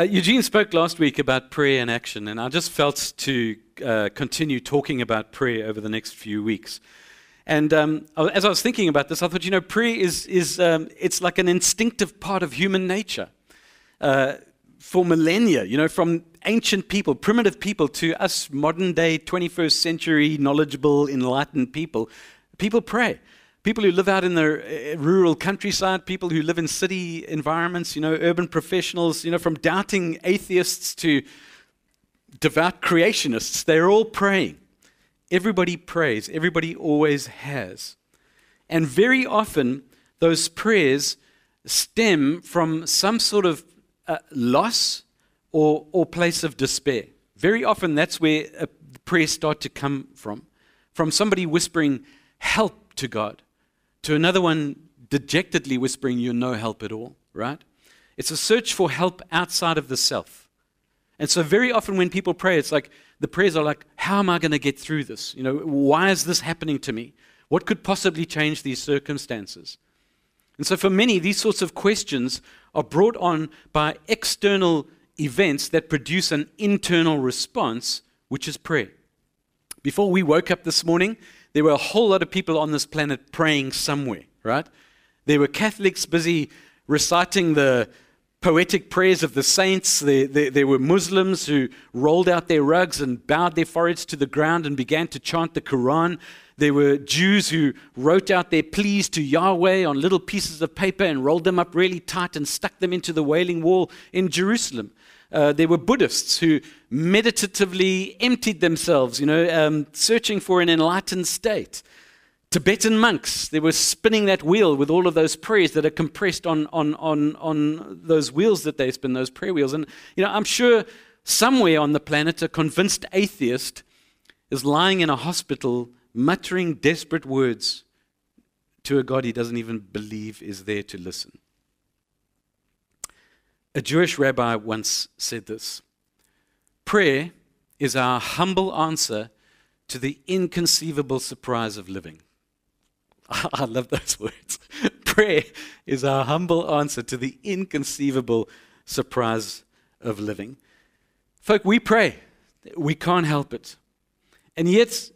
Uh, Eugene spoke last week about prayer and action, and I just felt to uh, continue talking about prayer over the next few weeks. And um, as I was thinking about this, I thought, you know, prayer is, is um, it's like an instinctive part of human nature. Uh, for millennia, you know, from ancient people, primitive people, to us modern day 21st century knowledgeable, enlightened people, people pray. People who live out in the uh, rural countryside, people who live in city environments, you know, urban professionals, you know, from doubting atheists to devout creationists, they're all praying. Everybody prays, everybody always has. And very often, those prayers stem from some sort of uh, loss or, or place of despair. Very often, that's where uh, prayers start to come from. From somebody whispering help to God, to another one dejectedly whispering, You're no help at all, right? It's a search for help outside of the self. And so, very often when people pray, it's like the prayers are like, How am I going to get through this? You know, why is this happening to me? What could possibly change these circumstances? And so, for many, these sorts of questions are brought on by external events that produce an internal response, which is prayer. Before we woke up this morning, there were a whole lot of people on this planet praying somewhere, right? There were Catholics busy reciting the poetic prayers of the saints. There, there, there, were Muslims who rolled out their rugs and bowed their foreheads to the ground and began to chant the Quran. There were Jews who wrote out their pleas to Yahweh on little pieces of paper and rolled them up really tight and stuck them into the Wailing Wall in Jerusalem. Uh, there were Buddhists who meditatively emptied themselves, you know, um, searching for an enlightened state. Tibetan monks, they were spinning that wheel with all of those prayers that are compressed on, on, on, on those wheels that they spin, those prayer wheels. And, you know, I'm sure somewhere on the planet a convinced atheist is lying in a hospital muttering desperate words to a God he doesn't even believe is there to listen. A Jewish rabbi once said this Prayer is our humble answer to the inconceivable surprise of living. I love those words. Prayer is our humble answer to the inconceivable surprise of living. Folk, we pray. We can't help it. And yet,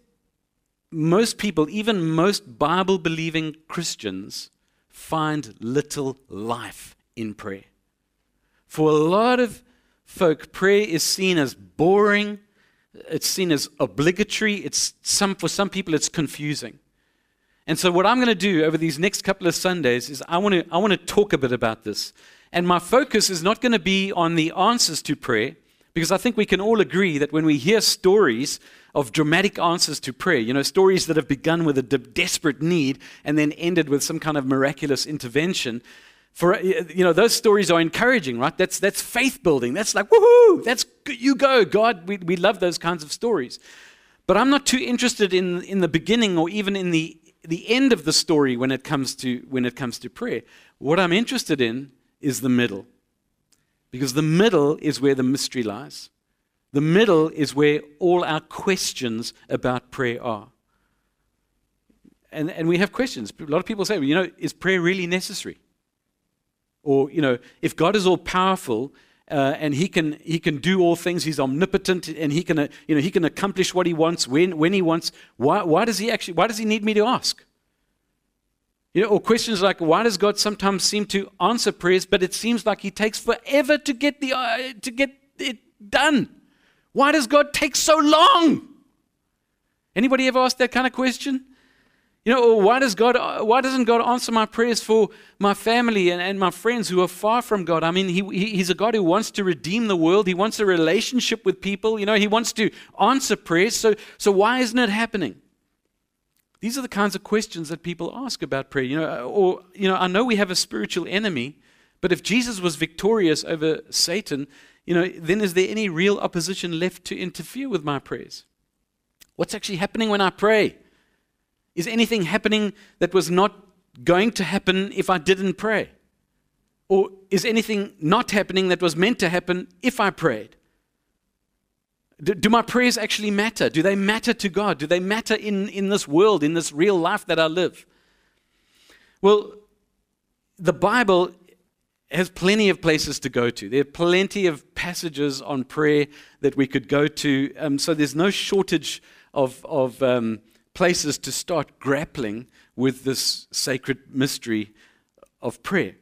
most people, even most Bible believing Christians, find little life in prayer. For a lot of folk, prayer is seen as boring, it's seen as obligatory, it's some, for some people, it's confusing. And so, what I'm going to do over these next couple of Sundays is I want to, I want to talk a bit about this. And my focus is not going to be on the answers to prayer, because I think we can all agree that when we hear stories of dramatic answers to prayer, you know, stories that have begun with a de- desperate need and then ended with some kind of miraculous intervention, for uh, you know those stories are encouraging right? That's that's faith building. That's like woohoo! That's you go. God we, we love those kinds of stories. But i'm not too interested in in the beginning or even in the the end of the story when it comes to when it comes to prayer. What i'm interested in is the middle. Because the middle is where the mystery lies. The middle is where all our questions about prayer are. And, and we have questions. A lot of people say well, you know is prayer really necessary or, you know, if God is all powerful uh, and he can, he can do all things, he's omnipotent and he can, uh, you know, he can accomplish what he wants when, when he wants, why, why does he actually, why does he need me to ask? You know, or questions like, why does God sometimes seem to answer prayers, but it seems like he takes forever to get, the, uh, to get it done? Why does God take so long? Anybody ever asked that kind of question? You know, oh, why, does God, uh, why doesn't God answer my prayers for my family and, and my friends who are far from God? I mean, he, He's a God who wants to redeem the world. He wants a relationship with people. You know, He wants to answer prayers. So, so why isn't it happening? These are the kinds of questions that people ask about prayer. You know, uh, or, you know, I know we have a spiritual enemy, but if Jesus was victorious over Satan, you know, then is there any real opposition left to interfere with my prayers? What's actually happening when I pray? Is anything happening that was not going to happen if I didn't pray? Or is anything not happening that was meant to happen if I prayed? Do, do, my prayers actually matter? Do they matter to God? Do they matter in, in this world, in this real life that I live? Well, the Bible has plenty of places to go to. There are plenty of passages on prayer that we could go to. Um, so there's no shortage of, of um, places to start grappling with this sacred mystery of prayer.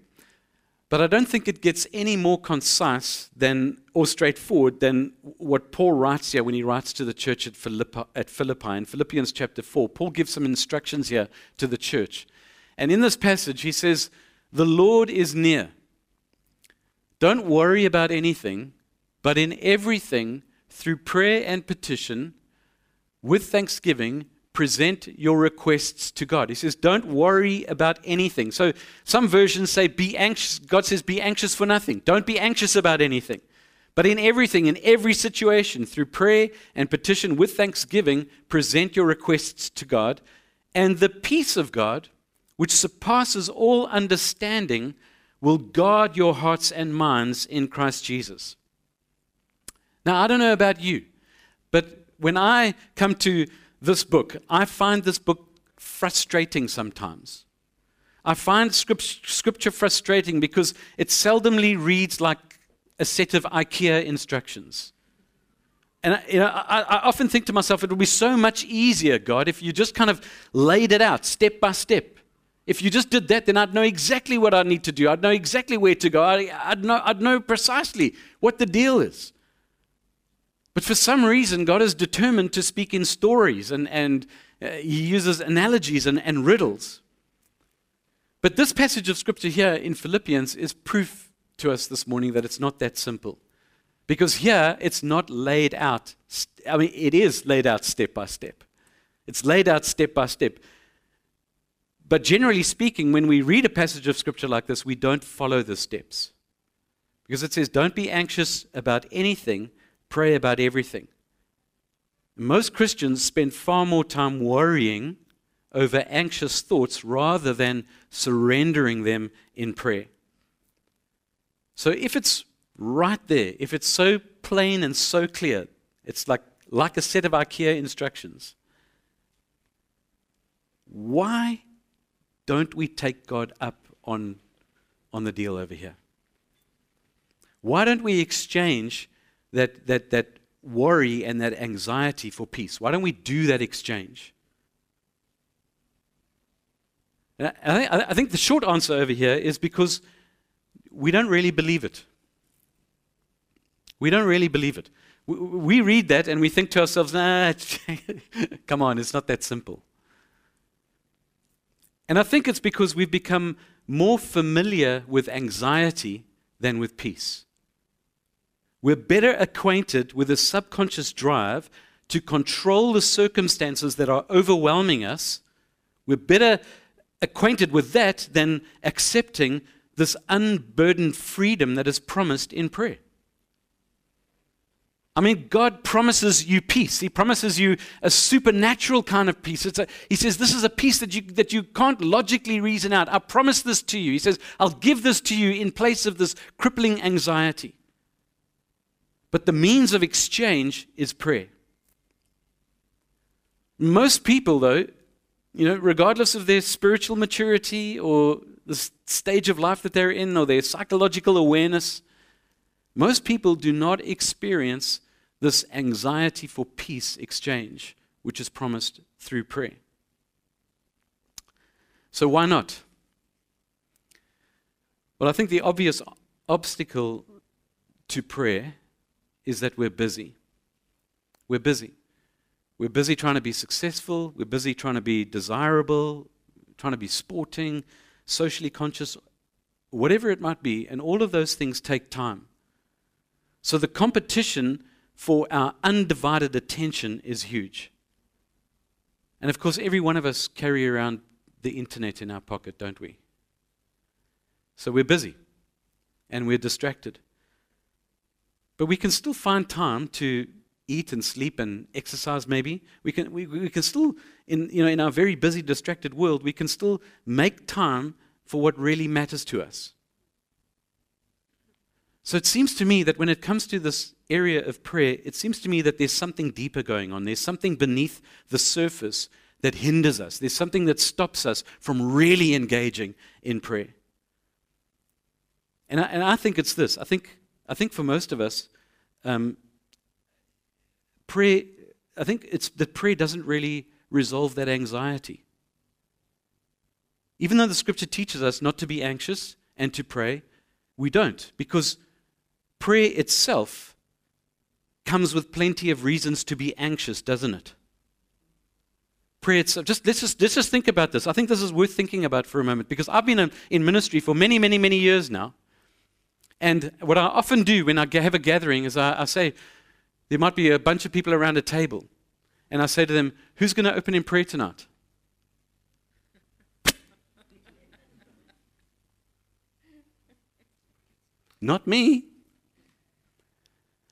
But I don't think it gets any more concise than or straightforward than what Paul writes here when he writes to the church at Philippi, at Philippi. In Philippians chapter 4, Paul gives some instructions here to the church. And in this passage, he says, The Lord is near. Don't worry about anything, but in everything, through prayer and petition, with thanksgiving, present your requests to God. He says, don't worry about anything. So some versions say, be anxious. God says, be anxious for nothing. Don't be anxious about anything. But in everything, in every situation, through prayer and petition with thanksgiving, present your requests to God. And the peace of God, which surpasses all understanding, will guard your hearts and minds in Christ Jesus. Now, I don't know about you, but when I come to this book, I find this book frustrating sometimes. I find scripture frustrating because it seldomly reads like a set of IKEA instructions. And you know, I, I, often think to myself, it would be so much easier, God, if you just kind of laid it out step by step. If you just did that, then I'd know exactly what I need to do. I'd know exactly where to go. I'd know, I'd know precisely what the deal is. But for some reason, God is determined to speak in stories and, and uh, he uses analogies and, and riddles. But this passage of scripture here in Philippians is proof to us this morning that it's not that simple. Because here it's not laid out. I mean, it is laid out step by step. It's laid out step by step. But generally speaking, when we read a passage of scripture like this, we don't follow the steps. Because it says, don't be anxious about anything, pray about everything. Most Christians spend far more time worrying over anxious thoughts rather than surrendering them in prayer. So if it's right there, if it's so plain and so clear, it's like, like a set of IKEA instructions. Why don't we take God up on, on the deal over here? Why don't we exchange that, that, that worry and that anxiety for peace? Why don't we do that exchange? I, think the short answer over here is because we don't really believe it. We don't really believe it. We, we read that and we think to ourselves, nah, come on, it's not that simple. And I think it's because we've become more familiar with anxiety than with peace. We're better acquainted with a subconscious drive to control the circumstances that are overwhelming us. We're better acquainted with that than accepting this unburdened freedom that is promised in prayer. I mean, God promises you peace. He promises you a supernatural kind of peace. A, he says, This is a peace that you, that you can't logically reason out. I promise this to you. He says, I'll give this to you in place of this crippling anxiety. But the means of exchange is prayer. Most people, though, you know, regardless of their spiritual maturity or the stage of life that they're in or their psychological awareness, most people do not experience this anxiety for peace exchange, which is promised through prayer. So, why not? Well, I think the obvious obstacle to prayer is that we're busy. We're busy. We're busy trying to be successful. We're busy trying to be desirable, trying to be sporting, socially conscious, whatever it might be. And all of those things take time. So the competition for our undivided attention is huge. And of course, every one of us carry around the internet in our pocket, don't we? So we're busy and we're distracted. But we can still find time to eat and sleep and exercise maybe. We can, we, we can still, in, you know, in our very busy, distracted world, we can still make time for what really matters to us. So it seems to me that when it comes to this area of prayer, it seems to me that there's something deeper going on. There's something beneath the surface that hinders us. There's something that stops us from really engaging in prayer. And I, and I think it's this. I think, I think for most of us, um, prayer, I think it's that prayer doesn't really resolve that anxiety. Even though the scripture teaches us not to be anxious and to pray, we don't because prayer itself comes with plenty of reasons to be anxious, doesn't it? Prayer itself. Just let's just let's just think about this. I think this is worth thinking about for a moment because I've been in ministry for many, many, many years now. And what I often do when I have a gathering is I, I say, there might be a bunch of people around a table, and I say to them, Who's going to open in prayer tonight? Not me.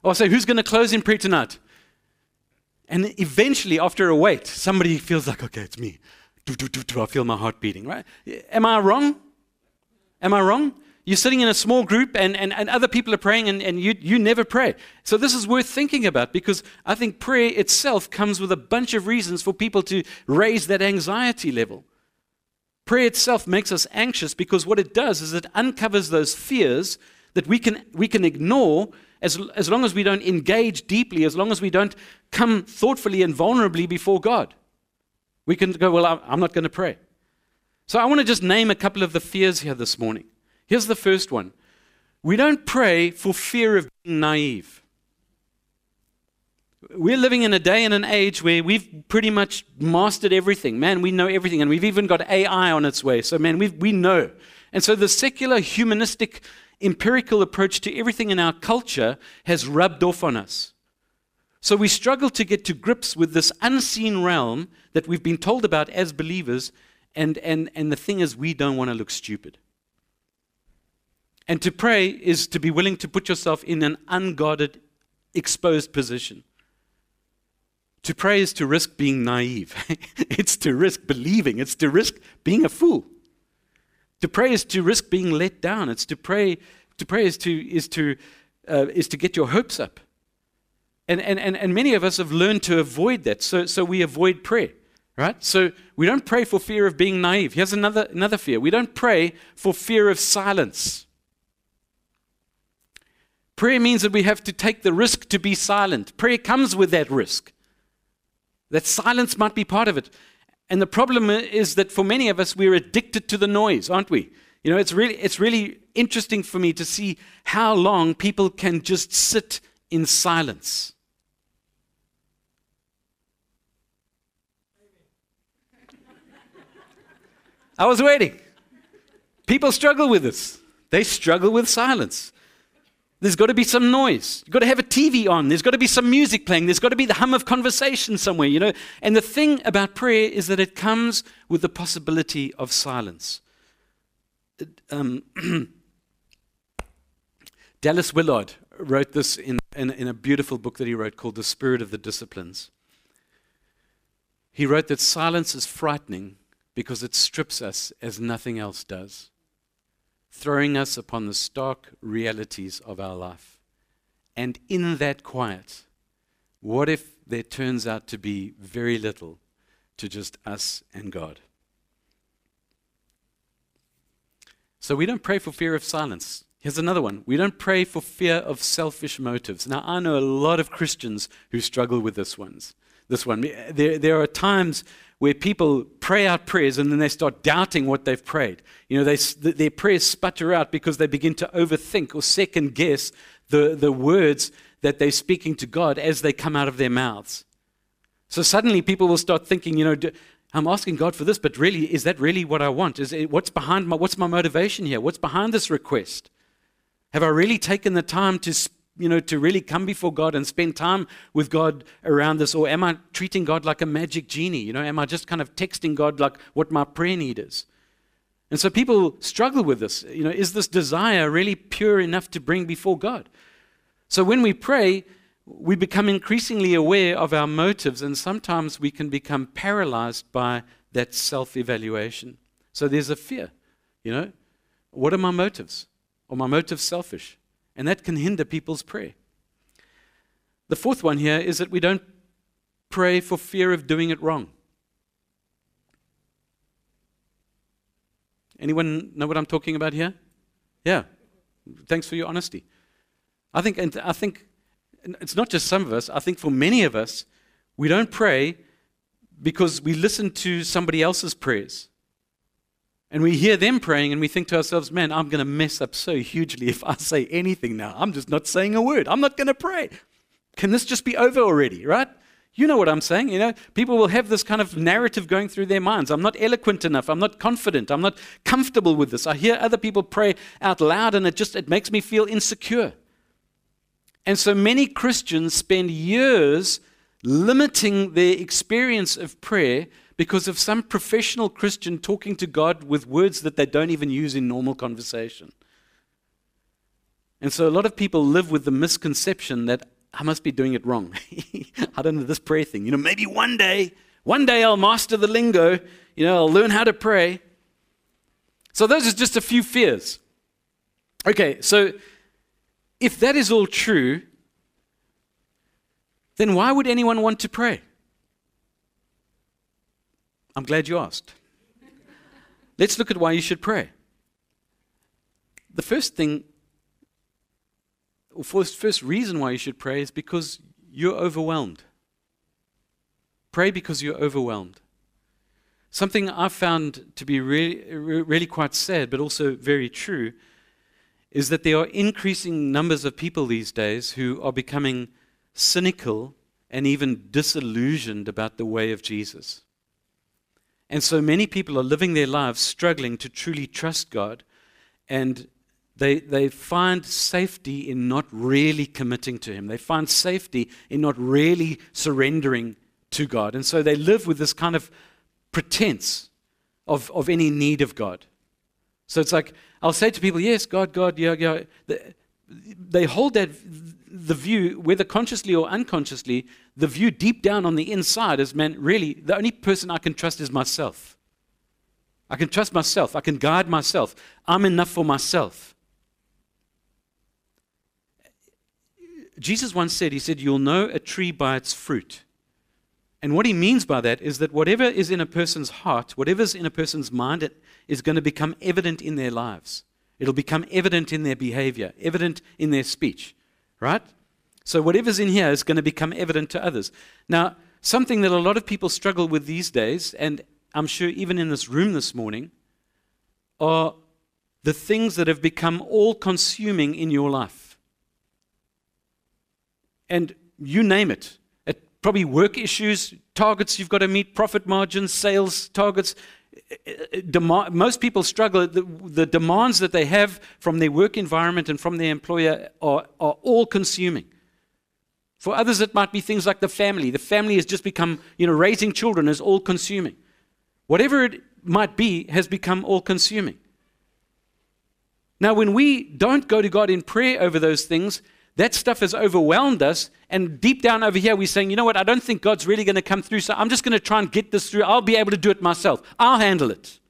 Or I say, Who's going to close in prayer tonight? And eventually, after a wait, somebody feels like, Okay, it's me. Do, do, do, do. I feel my heart beating, right? Am I wrong? Am I wrong? You're sitting in a small group and, and, and other people are praying and, and you, you never pray. So, this is worth thinking about because I think prayer itself comes with a bunch of reasons for people to raise that anxiety level. Prayer itself makes us anxious because what it does is it uncovers those fears that we can, we can ignore as, as long as we don't engage deeply, as long as we don't come thoughtfully and vulnerably before God. We can go, Well, I'm not going to pray. So, I want to just name a couple of the fears here this morning. Here's the first one we don't pray for fear of being naive. We're living in a day and an age where we've pretty much mastered everything. Man, we know everything, and we've even got AI on its way. So, man, we we know. And so the secular, humanistic, empirical approach to everything in our culture has rubbed off on us. So we struggle to get to grips with this unseen realm that we've been told about as believers, and, and, and the thing is, we don't want to look stupid. And to pray is to be willing to put yourself in an unguarded, exposed position. To pray is to risk being naive. it's to risk believing. It's to risk being a fool. To pray is to risk being let down. It's to pray. To pray is to is to uh, is to get your hopes up. And, and, and, and many of us have learned to avoid that. So, so we avoid prayer, right? So we don't pray for fear of being naive. Here's another, another fear. We don't pray for fear of silence. Prayer means that we have to take the risk to be silent. Prayer comes with that risk. That silence might be part of it. And the problem is that for many of us, we're addicted to the noise, aren't we? You know, it's really, it's really interesting for me to see how long people can just sit in silence. I was waiting. People struggle with this. They struggle with silence. There's got to be some noise. You've got to have a TV on. There's got to be some music playing. There's got to be the hum of conversation somewhere, you know. And the thing about prayer is that it comes with the possibility of silence. Um, Dallas Willard wrote this in, in, in a beautiful book that he wrote called The Spirit of the Disciplines. He wrote that silence is frightening because it strips us as nothing else does throwing us upon the stark realities of our life. And in that quiet, what if there turns out to be very little to just us and God? So we don't pray for fear of silence. Here's another one. We don't pray for fear of selfish motives. Now, I know a lot of Christians who struggle with this ones. This one. There, there are times where people pray out prayers and then they start doubting what they've prayed. You know, they, their prayers sputter out because they begin to overthink or second guess the, the words that they're speaking to God as they come out of their mouths. So suddenly people will start thinking, you know, I'm asking God for this, but really, is that really what I want? Is it, what's behind my, what's my motivation here? What's behind this request? Have I really taken the time to you know, to really come before God and spend time with God around this? Or am I treating God like a magic genie? You know, am I just kind of texting God like what my prayer need is? And so people struggle with this. You know, is this desire really pure enough to bring before God? So when we pray, we become increasingly aware of our motives, and sometimes we can become paralyzed by that self evaluation. So there's a fear, you know, what are my motives? Are my motives selfish? And that can hinder people's prayer. The fourth one here is that we don't pray for fear of doing it wrong. Anyone know what I'm talking about here? Yeah. Thanks for your honesty. I think, and I think it's not just some of us, I think for many of us, we don't pray because we listen to somebody else's prayers. And we hear them praying and we think to ourselves, man, I'm going to mess up so hugely if I say anything now. I'm just not saying a word. I'm not going to pray. Can this just be over already, right? You know what I'm saying. You know, people will have this kind of narrative going through their minds. I'm not eloquent enough. I'm not confident. I'm not comfortable with this. I hear other people pray out loud and it just it makes me feel insecure. And so many Christians spend years limiting their experience of prayer because of some professional Christian talking to God with words that they don't even use in normal conversation. And so a lot of people live with the misconception that I must be doing it wrong. I don't know this prayer thing. You know, maybe one day, one day I'll master the lingo, you know, I'll learn how to pray. So those are just a few fears. Okay, so if that is all true, then why would anyone want to pray? I'm glad you asked. Let's look at why you should pray. The first thing, or first, first reason why you should pray is because you're overwhelmed. Pray because you're overwhelmed. Something I've found to be really, really quite sad, but also very true, is that there are increasing numbers of people these days who are becoming cynical and even disillusioned about the way of Jesus. And so many people are living their lives struggling to truly trust God, and they, they find safety in not really committing to Him. They find safety in not really surrendering to God. And so they live with this kind of pretense of, of any need of God. So it's like, I'll say to people, yes, God, God, yeah, yeah. They hold that the view, whether consciously or unconsciously, the view deep down on the inside is, man, really, the only person I can trust is myself. I can trust myself. I can guide myself. I'm enough for myself. Jesus once said, He said, You'll know a tree by its fruit. And what he means by that is that whatever is in a person's heart, whatever's in a person's mind, it is going to become evident in their lives. It'll become evident in their behavior, evident in their speech, right? So whatever's in here is going to become evident to others. Now, something that a lot of people struggle with these days, and I'm sure even in this room this morning, are the things that have become all consuming in your life. And you name it. it probably work issues, targets you've got to meet, profit margins, sales targets. Most people struggle. The, the, demands that they have from their work environment and from their employer are, are all consuming. For others, it might be things like the family. The family has just become, you know, raising children is all consuming. Whatever it might be has become all consuming. Now, when we don't go to God in prayer over those things, that stuff has overwhelmed us. And deep down over here, we're saying, you know what? I don't think God's really going to come through. So I'm just going to try and get this through. I'll be able to do it myself. I'll handle it.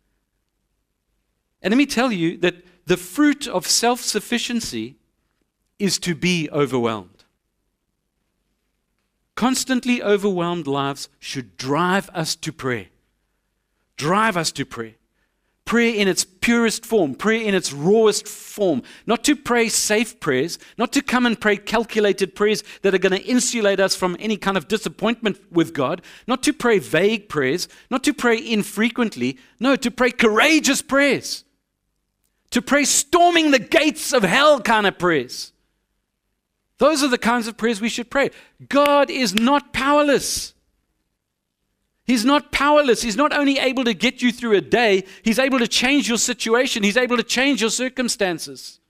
And let me tell you that the fruit of self sufficiency is to be overwhelmed. Constantly overwhelmed lives should drive us to prayer. Drive us to prayer. Prayer in its purest form, prayer in its rawest form. Not to pray safe prayers, not to come and pray calculated prayers that are going to insulate us from any kind of disappointment with God, not to pray vague prayers, not to pray infrequently. No, to pray courageous prayers. To pray storming the gates of hell kind of prayers. Those are the kinds of prayers we should pray. God is not powerless. He's not powerless. He's not only able to get you through a day, He's able to change your situation, He's able to change your circumstances.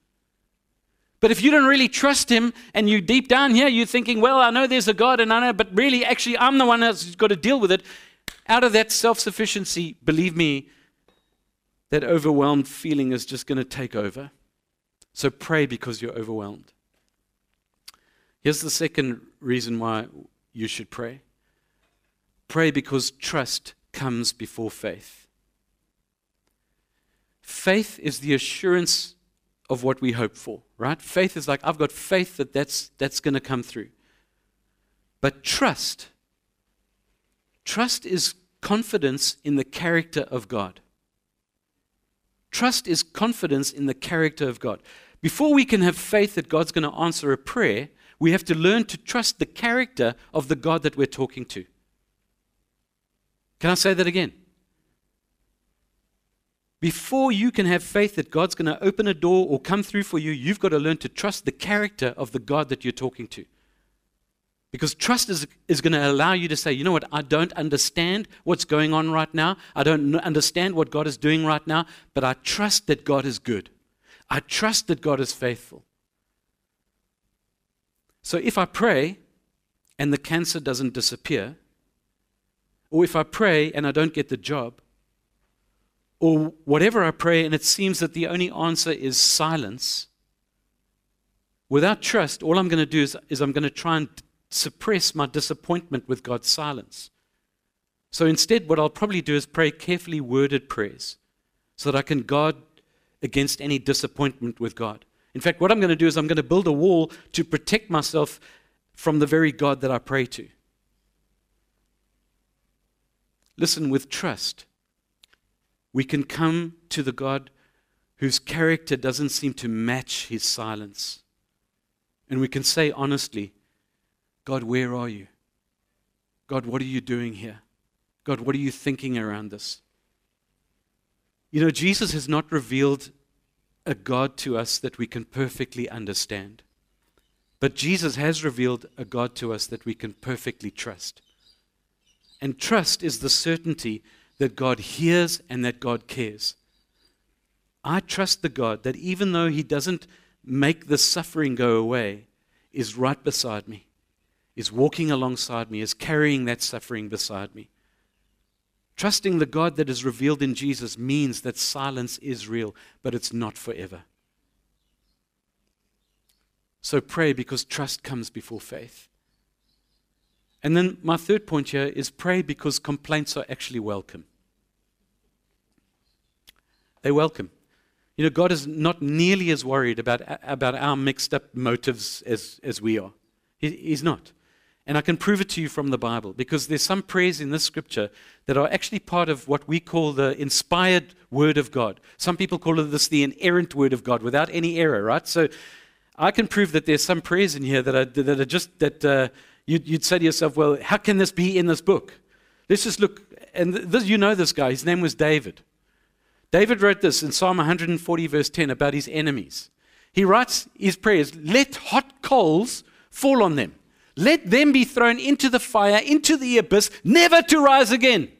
But if you don't really trust Him and you deep down here, you're thinking, well, I know there's a God and I know, but really, actually, I'm the one that's got to deal with it. Out of that self sufficiency, believe me, that overwhelmed feeling is just going to take over. So pray because you're overwhelmed. Here's the second reason why you should pray pray because trust comes before faith. Faith is the assurance of what we hope for, right? Faith is like, I've got faith that that's, that's going to come through. But trust, trust is confidence in the character of God. Trust is confidence in the character of God. Before we can have faith that God's going to answer a prayer, we have to learn to trust the character of the God that we're talking to. Can I say that again? Before you can have faith that God's going to open a door or come through for you, you've got to learn to trust the character of the God that you're talking to. Because trust is, is going to allow you to say, you know what, I don't understand what's going on right now. I don't understand what God is doing right now, but I trust that God is good. I trust that God is faithful. So if I pray and the cancer doesn't disappear, or if I pray and I don't get the job, or whatever I pray and it seems that the only answer is silence, without trust, all I'm going to do is, is I'm going to try and suppress my disappointment with God's silence. So instead, what I'll probably do is pray carefully worded prayers so that I can guard against any disappointment with God. In fact, what I'm going to do is I'm going to build a wall to protect myself from the very God that I pray to. Listen with trust we can come to the God whose character doesn't seem to match his silence. And we can say honestly, God, where are you? God, what are you doing here? God, what are you thinking around this? You know, Jesus has not revealed a God to us that we can perfectly understand. But Jesus has revealed a God to us that we can perfectly trust. And trust is the certainty that God hears and that God cares. I trust the God that even though He doesn't make the suffering go away, is right beside me, is walking alongside me, is carrying that suffering beside me. Trusting the God that is revealed in Jesus means that silence is real, but it's not forever. So pray because trust comes before faith. And then my third point here is pray because complaints are actually welcome. They're welcome. You know, God is not nearly as worried about, about our mixed up motives as, as we are. He, he's not. And I can prove it to you from the Bible because there's some prayers in this scripture that are actually part of what we call the inspired word of God. Some people call this the inerrant word of God without any error, right? So I can prove that there's some prayers in here that are, that are just that uh, you'd, you'd, say to yourself, well, how can this be in this book? Let's just look. And this, you know this guy. His name was David. David wrote this in Psalm 140, verse 10, about his enemies. He writes his prayers Let hot coals fall on them. Let them be thrown into the fire, into the abyss, never to rise again.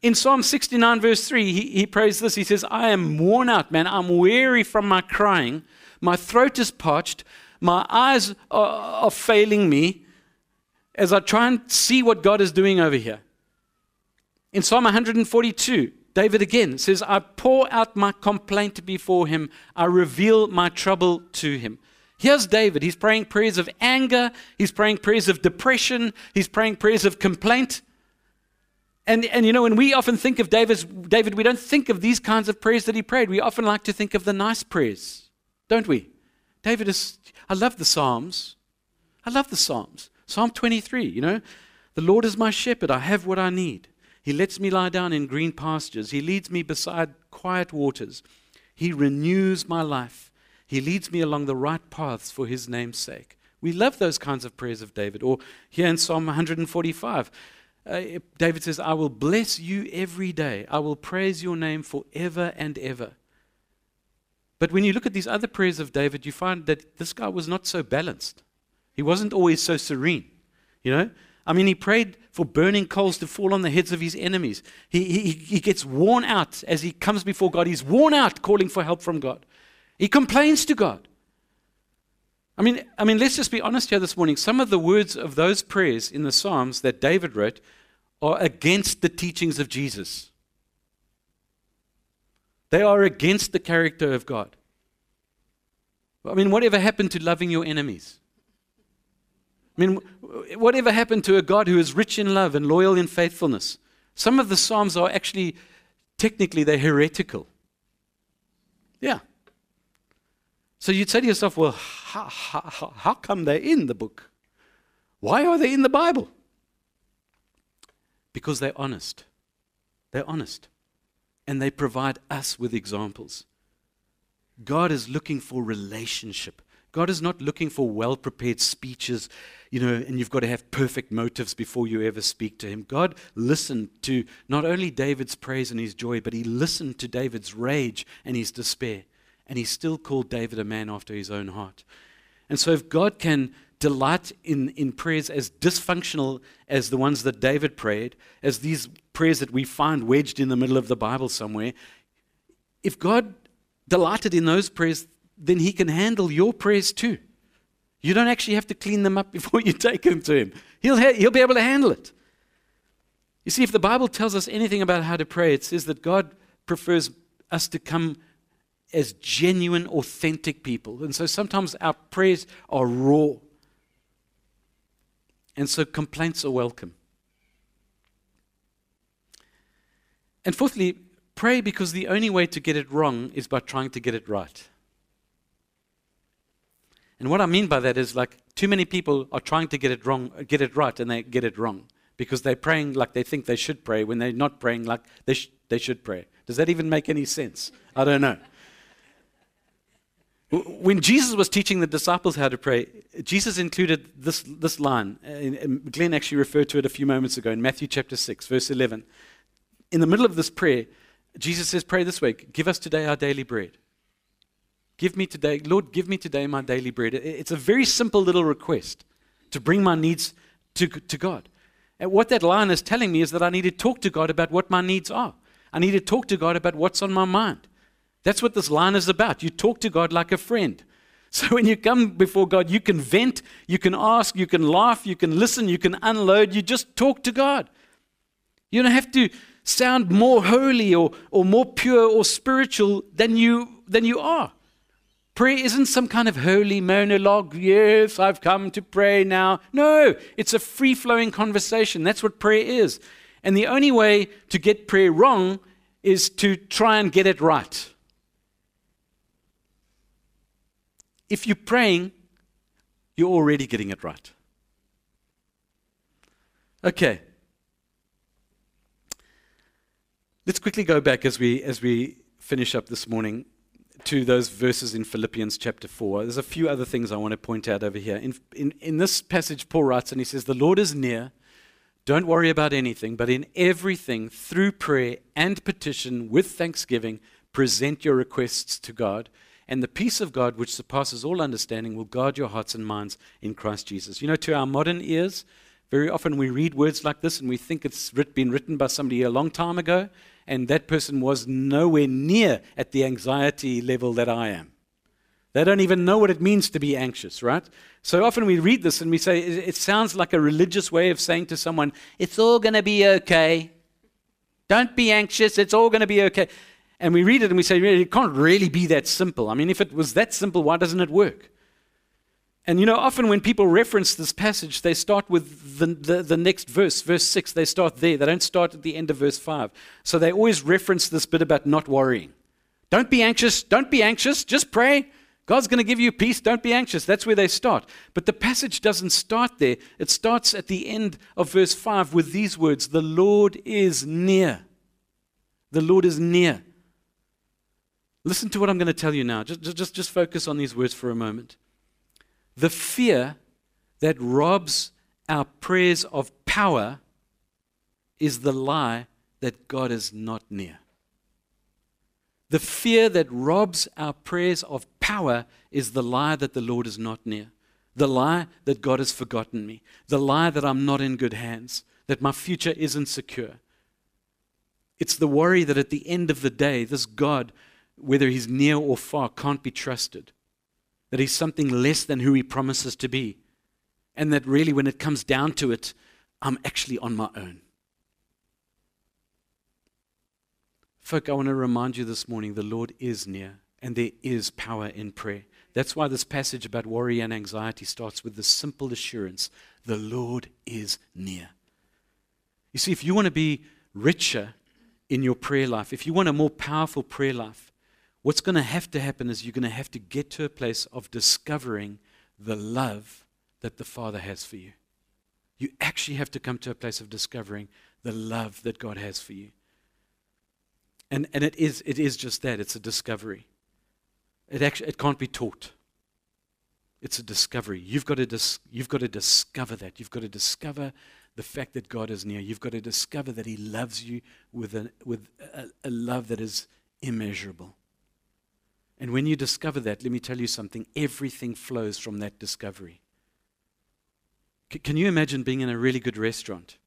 In Psalm 69, verse 3, he, he prays this. He says, I am worn out, man. I'm weary from my crying. My throat is parched. My eyes are, are failing me as I try and see what God is doing over here. In Psalm 142, David again says, I pour out my complaint before him, I reveal my trouble to him. Here's David. He's praying prayers of anger, he's praying prayers of depression, he's praying prayers of complaint. And, and you know, when we often think of David's, David, we don't think of these kinds of prayers that he prayed. We often like to think of the nice prayers, don't we? David is, I love the Psalms. I love the Psalms. Psalm 23, you know, the Lord is my shepherd, I have what I need. He lets me lie down in green pastures. He leads me beside quiet waters. He renews my life. He leads me along the right paths for his name's sake. We love those kinds of prayers of David. Or here in Psalm 145, uh, David says, I will bless you every day. I will praise your name forever and ever. But when you look at these other prayers of David, you find that this guy was not so balanced. He wasn't always so serene. You know, I mean, he prayed for burning coals to fall on the heads of his enemies. He, he, he gets worn out as he comes before God. He's worn out calling for help from God. He complains to God. I mean, I mean, let's just be honest here this morning. Some of the words of those prayers in the Psalms that David wrote are against the teachings of Jesus. They are against the character of God. I mean, whatever happened to loving your enemies? I mean, whatever happened to a God who is rich in love and loyal in faithfulness? Some of the Psalms are actually, technically, they're heretical. Yeah. So you'd say to yourself, well, how, how, how come they're in the book? Why are they in the Bible? Because they're honest. They're honest. And they provide us with examples. God is looking for relationship. God is not looking for well prepared speeches, you know, and you've got to have perfect motives before you ever speak to Him. God listened to not only David's praise and his joy, but He listened to David's rage and his despair. And He still called David a man after His own heart. And so, if God can delight in, in prayers as dysfunctional as the ones that David prayed, as these prayers that we find wedged in the middle of the Bible somewhere, if God delighted in those prayers, then He can handle your prayers too. You don't actually have to clean them up before you take them to Him, He'll, ha- he'll be able to handle it. You see, if the Bible tells us anything about how to pray, it says that God prefers us to come as genuine, authentic people. And so sometimes our prayers are raw. And so complaints are welcome. And fourthly, pray because the only way to get it wrong is by trying to get it right. And what I mean by that is like too many people are trying to get it wrong, get it right, and they get it wrong because they're praying like they think they should pray when they're not praying like they, sh- they should pray. Does that even make any sense? I don't know. When Jesus was teaching the disciples how to pray, Jesus included this, this line. Uh, and Glenn actually referred to it a few moments ago in Matthew chapter 6, verse 11. In the middle of this prayer, Jesus says, Pray this way Give us today our daily bread. Give me today, Lord, give me today my daily bread. It's a very simple little request to bring my needs to, to God. And what that line is telling me is that I need to talk to God about what my needs are. I need to talk to God about what's on my mind. That's what this line is about. You talk to God like a friend. So when you come before God, you can vent, you can ask, you can laugh, you can listen, you can unload. You just talk to God. You don't have to sound more holy or, or more pure or spiritual than you, than you are. Prayer isn't some kind of holy monologue. Yes, I've come to pray now. No, it's a free flowing conversation. That's what prayer is. And the only way to get prayer wrong is to try and get it right. If you're praying, you're already getting it right. Okay. Let's quickly go back as we as we finish up this morning to those verses in Philippians chapter 4. There's a few other things I want to point out over here. In, in, in this passage, Paul writes, and he says, The Lord is near. Don't worry about anything, but in everything, through prayer and petition with thanksgiving, present your requests to God and the peace of God, which surpasses all understanding, will guard your hearts and minds in Christ Jesus. You know, to our modern ears, very often we read words like this and we think it's been written by somebody a long time ago, and that person was nowhere near at the anxiety level that I am. They don't even know what it means to be anxious, right? So often we read this and we say, it sounds like a religious way of saying to someone, it's all going to be okay. Don't be anxious, it's all going to be okay. And we read it and we say, it can't really be that simple. I mean, if it was that simple, why doesn't it work? And you know, often when people reference this passage, they start with the, the, the, next verse, verse 6. They start there. They don't start at the end of verse 5. So they always reference this bit about not worrying. Don't be anxious. Don't be anxious. Just pray. God's going to give you peace. Don't be anxious. That's where they start. But the passage doesn't start there. It starts at the end of verse 5 with these words The Lord is near. The Lord is near. Listen to what I'm going to tell you now. Just, just, just focus on these words for a moment. The fear that robs our prayers of power is the lie that God is not near. The fear that robs our prayers of power is the lie that the Lord is not near. The lie that God has forgotten me. The lie that I'm not in good hands. That my future isn't secure. It's the worry that at the end of the day, this God whether he's near or far, can't be trusted. That he's something less than who he promises to be. And that really, when it comes down to it, I'm actually on my own. Folk, I want to remind you this morning the Lord is near and there is power in prayer. That's why this passage about worry and anxiety starts with the simple assurance the Lord is near. You see, if you want to be richer in your prayer life, if you want a more powerful prayer life, what's going to have to happen is you're going to have to get to a place of discovering the love that the Father has for you. You actually have to come to a place of discovering the love that God has for you. And, and it, is, it is just that it's a discovery. It, actually, it can't be taught. It's a discovery. You've got, to dis- you've got to discover that. You've got to discover the fact that God is near. You've got to discover that He loves you with a, with a, a love that is immeasurable. And when you discover that, let me tell you something everything flows from that discovery. C- can you imagine being in a really good restaurant?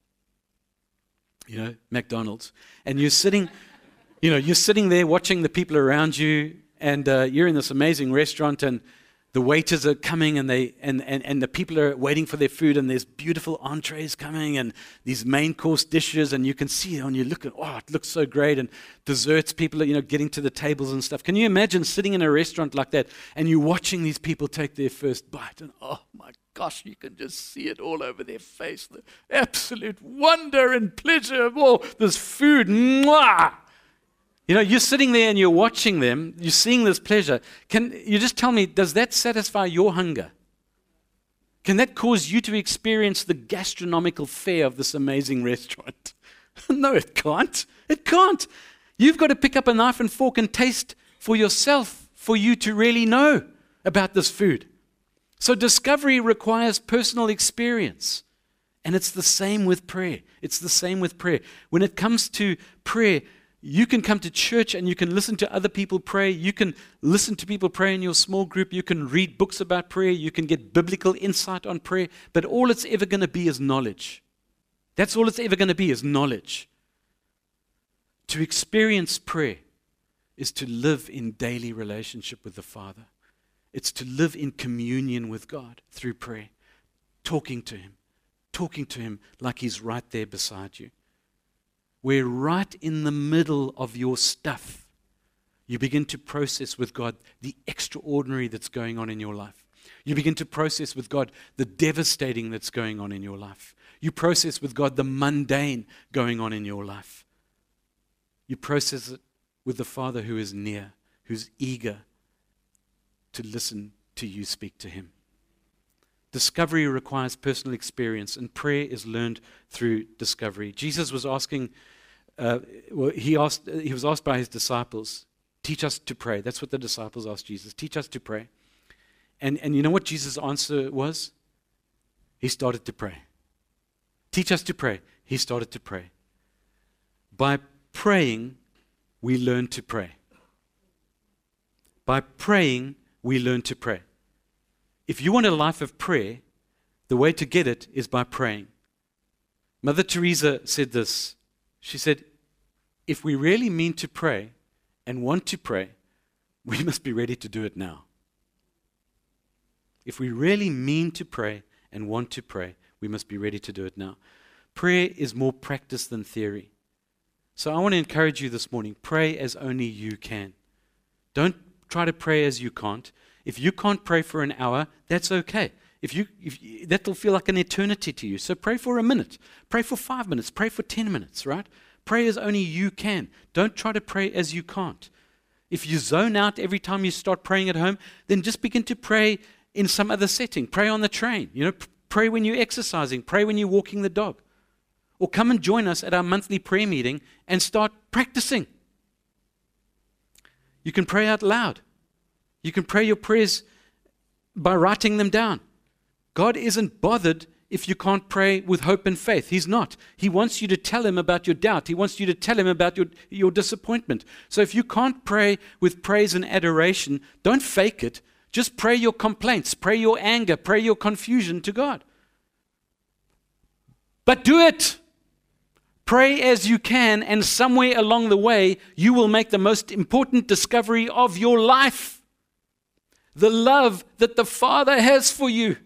You know, McDonald's. And you're sitting, you know, you're sitting there watching the people around you, and uh, you're in this amazing restaurant, and the waiters are coming and they and, and, and the people are waiting for their food and there's beautiful entrees coming and these main course dishes and you can see and you look at oh it looks so great. And desserts people are you know getting to the tables and stuff. Can you imagine sitting in a restaurant like that and you're watching these people take their first bite and oh my gosh you can just see it all over their face. The absolute wonder and pleasure of all this food. Mwah! You know, you're sitting there and you're watching them, you're seeing this pleasure. Can you just tell me, does that satisfy your hunger? Can that cause you to experience the gastronomical fare of this amazing restaurant? no, it can't. It can't. You've got to pick up a knife and fork and taste for yourself for you to really know about this food. So, discovery requires personal experience. And it's the same with prayer. It's the same with prayer. When it comes to prayer, you can come to church and you can listen to other people pray. You can listen to people pray in your small group. You can read books about prayer. You can get biblical insight on prayer. But all it's ever going to be is knowledge. That's all it's ever going to be is knowledge. To experience prayer is to live in daily relationship with the Father. It's to live in communion with God through prayer, talking to Him, talking to Him like He's right there beside you where right in the middle of your stuff, you begin to process with God the extraordinary that's going on in your life. You begin to process with God the devastating that's going on in your life. You process with God the mundane going on in your life. You process it with the Father who is near, who's eager to listen to you speak to him. Discovery requires personal experience, and prayer is learned through discovery. Jesus was asking uh, he, asked, he was asked by his disciples, Teach us to pray. That's what the disciples asked Jesus. Teach us to pray. And, and you know what Jesus' answer was? He started to pray. Teach us to pray. He started to pray. By praying, we learn to pray. By praying, we learn to pray. If you want a life of prayer, the way to get it is by praying. Mother Teresa said this she said, if we really mean to pray and want to pray, we must be ready to do it now. If we really mean to pray and want to pray, we must be ready to do it now. Prayer is more practice than theory. So I want to encourage you this morning pray as only you can. Don't try to pray as you can't. If you can't pray for an hour, that's okay. If you, if that'll feel like an eternity to you. So pray for a minute. Pray for five minutes. Pray for 10 minutes, right? Pray as only you can. Don't try to pray as you can't. If you zone out every time you start praying at home, then just begin to pray in some other setting. Pray on the train. You know, pray when you're exercising. Pray when you're walking the dog. Or come and join us at our monthly prayer meeting and start practicing. You can pray out loud. You can pray your prayers by writing them down. God isn't bothered if you can't pray with hope and faith. He's not. He wants you to tell him about your doubt. He wants you to tell him about your, your disappointment. So if you can't pray with praise and adoration, don't fake it. Just pray your complaints, pray your anger, pray your confusion to God. But do it. Pray as you can, and somewhere along the way, you will make the most important discovery of your life the love that the Father has for you.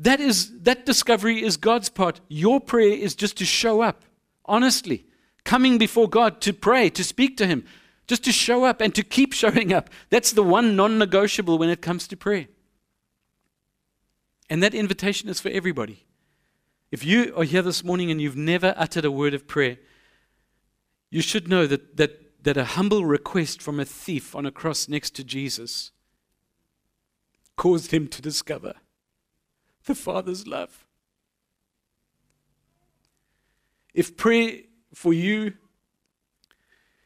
That is that discovery is God's part. Your prayer is just to show up honestly, coming before God to pray, to speak to him, just to show up and to keep showing up. That's the one non-negotiable when it comes to prayer. And that invitation is for everybody. If you are here this morning and you've never uttered a word of prayer, you should know that, that, that a humble request from a thief on a cross next to Jesus caused him to discover the Father's love. If prayer for you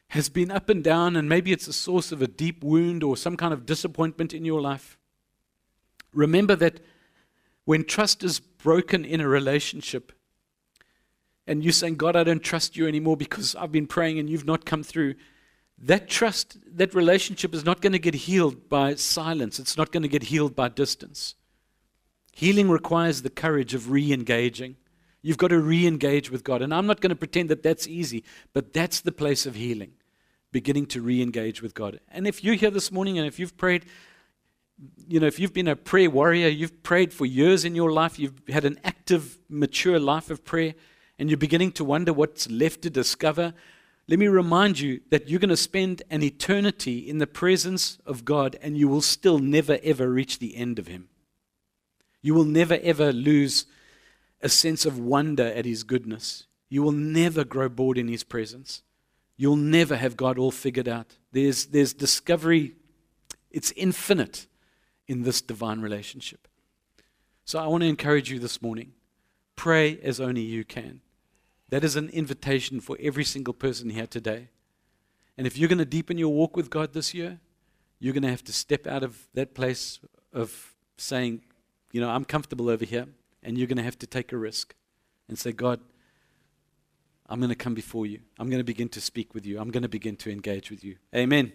has been up and down, and maybe it's a source of a deep wound or some kind of disappointment in your life, remember that when trust is broken in a relationship, and you're saying, God, I don't trust you anymore because I've been praying and you've not come through, that trust, that relationship is not going to get healed by silence. It's not going to get healed by distance. Healing requires the courage of re engaging. You've got to re engage with God. And I'm not going to pretend that that's easy, but that's the place of healing, beginning to re engage with God. And if you're here this morning and if you've prayed, you know, if you've been a prayer warrior, you've prayed for years in your life, you've had an active, mature life of prayer, and you're beginning to wonder what's left to discover, let me remind you that you're going to spend an eternity in the presence of God and you will still never ever reach the end of Him. You will never ever lose a sense of wonder at His goodness. You will never grow bored in His presence. You'll never have God all figured out. There's, there's discovery, it's infinite in this divine relationship. So I want to encourage you this morning pray as only you can. That is an invitation for every single person here today. And if you're going to deepen your walk with God this year, you're going to have to step out of that place of saying, you know, I'm comfortable over here, and you're going to have to take a risk and say, God, I'm going to come before you. I'm going to begin to speak with you. I'm going to begin to engage with you. Amen.